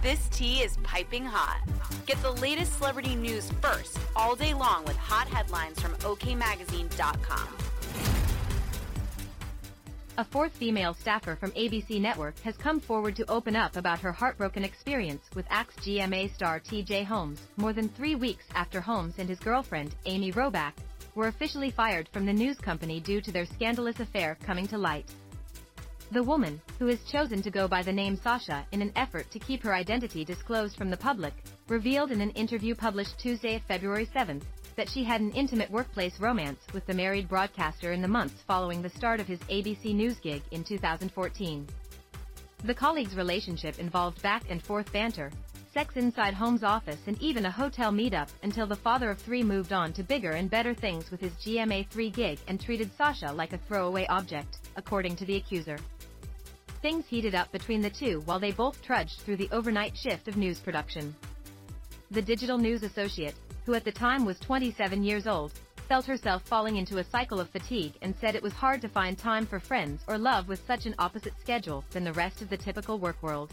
This tea is piping hot. Get the latest celebrity news first all day long with hot headlines from OKMagazine.com. A fourth female staffer from ABC Network has come forward to open up about her heartbroken experience with Axe GMA star TJ Holmes more than three weeks after Holmes and his girlfriend, Amy Robach, were officially fired from the news company due to their scandalous affair coming to light. The woman, who has chosen to go by the name Sasha in an effort to keep her identity disclosed from the public, revealed in an interview published Tuesday, February 7, that she had an intimate workplace romance with the married broadcaster in the months following the start of his ABC News gig in 2014. The colleagues' relationship involved back and forth banter, sex inside Holmes' office and even a hotel meetup until the father of three moved on to bigger and better things with his GMA3 gig and treated Sasha like a throwaway object, according to the accuser. Things heated up between the two while they both trudged through the overnight shift of news production. The digital news associate, who at the time was 27 years old, felt herself falling into a cycle of fatigue and said it was hard to find time for friends or love with such an opposite schedule than the rest of the typical work world.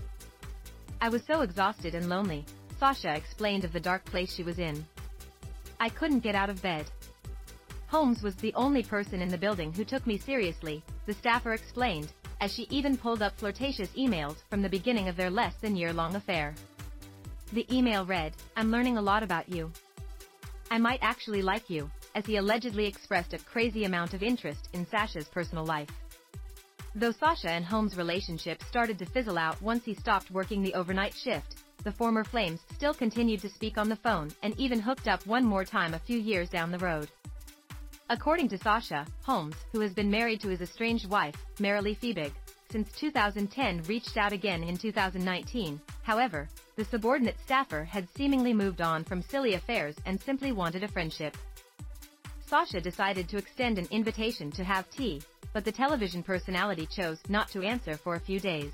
I was so exhausted and lonely, Sasha explained of the dark place she was in. I couldn't get out of bed. Holmes was the only person in the building who took me seriously, the staffer explained, as she even pulled up flirtatious emails from the beginning of their less than year-long affair. The email read, I'm learning a lot about you. I might actually like you, as he allegedly expressed a crazy amount of interest in Sasha's personal life. Though Sasha and Holmes' relationship started to fizzle out once he stopped working the overnight shift, the former Flames still continued to speak on the phone and even hooked up one more time a few years down the road. According to Sasha, Holmes, who has been married to his estranged wife, Marilee Fiebig, since 2010 reached out again in 2019, however, the subordinate staffer had seemingly moved on from silly affairs and simply wanted a friendship. Sasha decided to extend an invitation to have tea, but the television personality chose not to answer for a few days.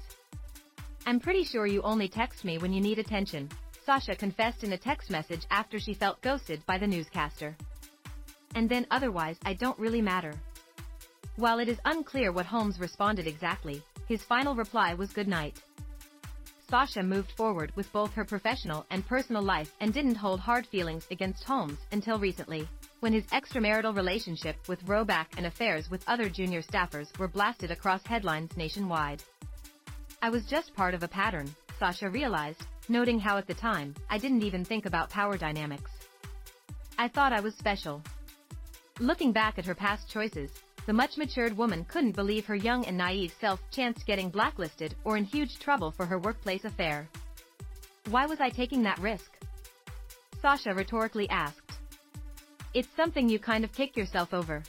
I'm pretty sure you only text me when you need attention, Sasha confessed in a text message after she felt ghosted by the newscaster and then otherwise I don't really matter. While it is unclear what Holmes responded exactly, his final reply was good night. Sasha moved forward with both her professional and personal life and didn't hold hard feelings against Holmes until recently, when his extramarital relationship with Robach and affairs with other junior staffers were blasted across headlines nationwide. I was just part of a pattern, Sasha realized, noting how at the time, I didn't even think about power dynamics. I thought I was special, Looking back at her past choices, the much-matured woman couldn't believe her young and naive self chanced getting blacklisted or in huge trouble for her workplace affair. Why was I taking that risk? Sasha rhetorically asked. It's something you kind of kick yourself over.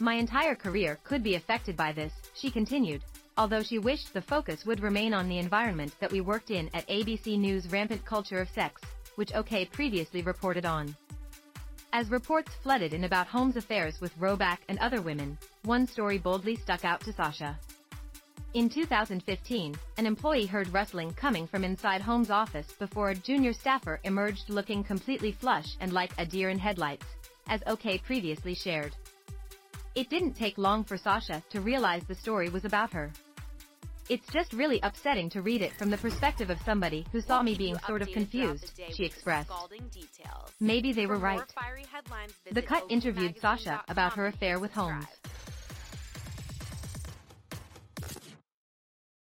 My entire career could be affected by this, she continued, although she wished the focus would remain on the environment that we worked in at ABC News' rampant culture of sex, which OK previously reported on. As reports flooded in about Holmes' affairs with Robach and other women, one story boldly stuck out to Sasha. In 2015, an employee heard rustling coming from inside Holmes' office before a junior staffer emerged looking completely flush and like a deer in headlights, as OK previously shared. It didn't take long for Sasha to realize the story was about her. It's just really upsetting to read it from the perspective of somebody who saw me being sort of confused, she expressed. Maybe they were right. The Cut interviewed Sasha about her affair with Holmes.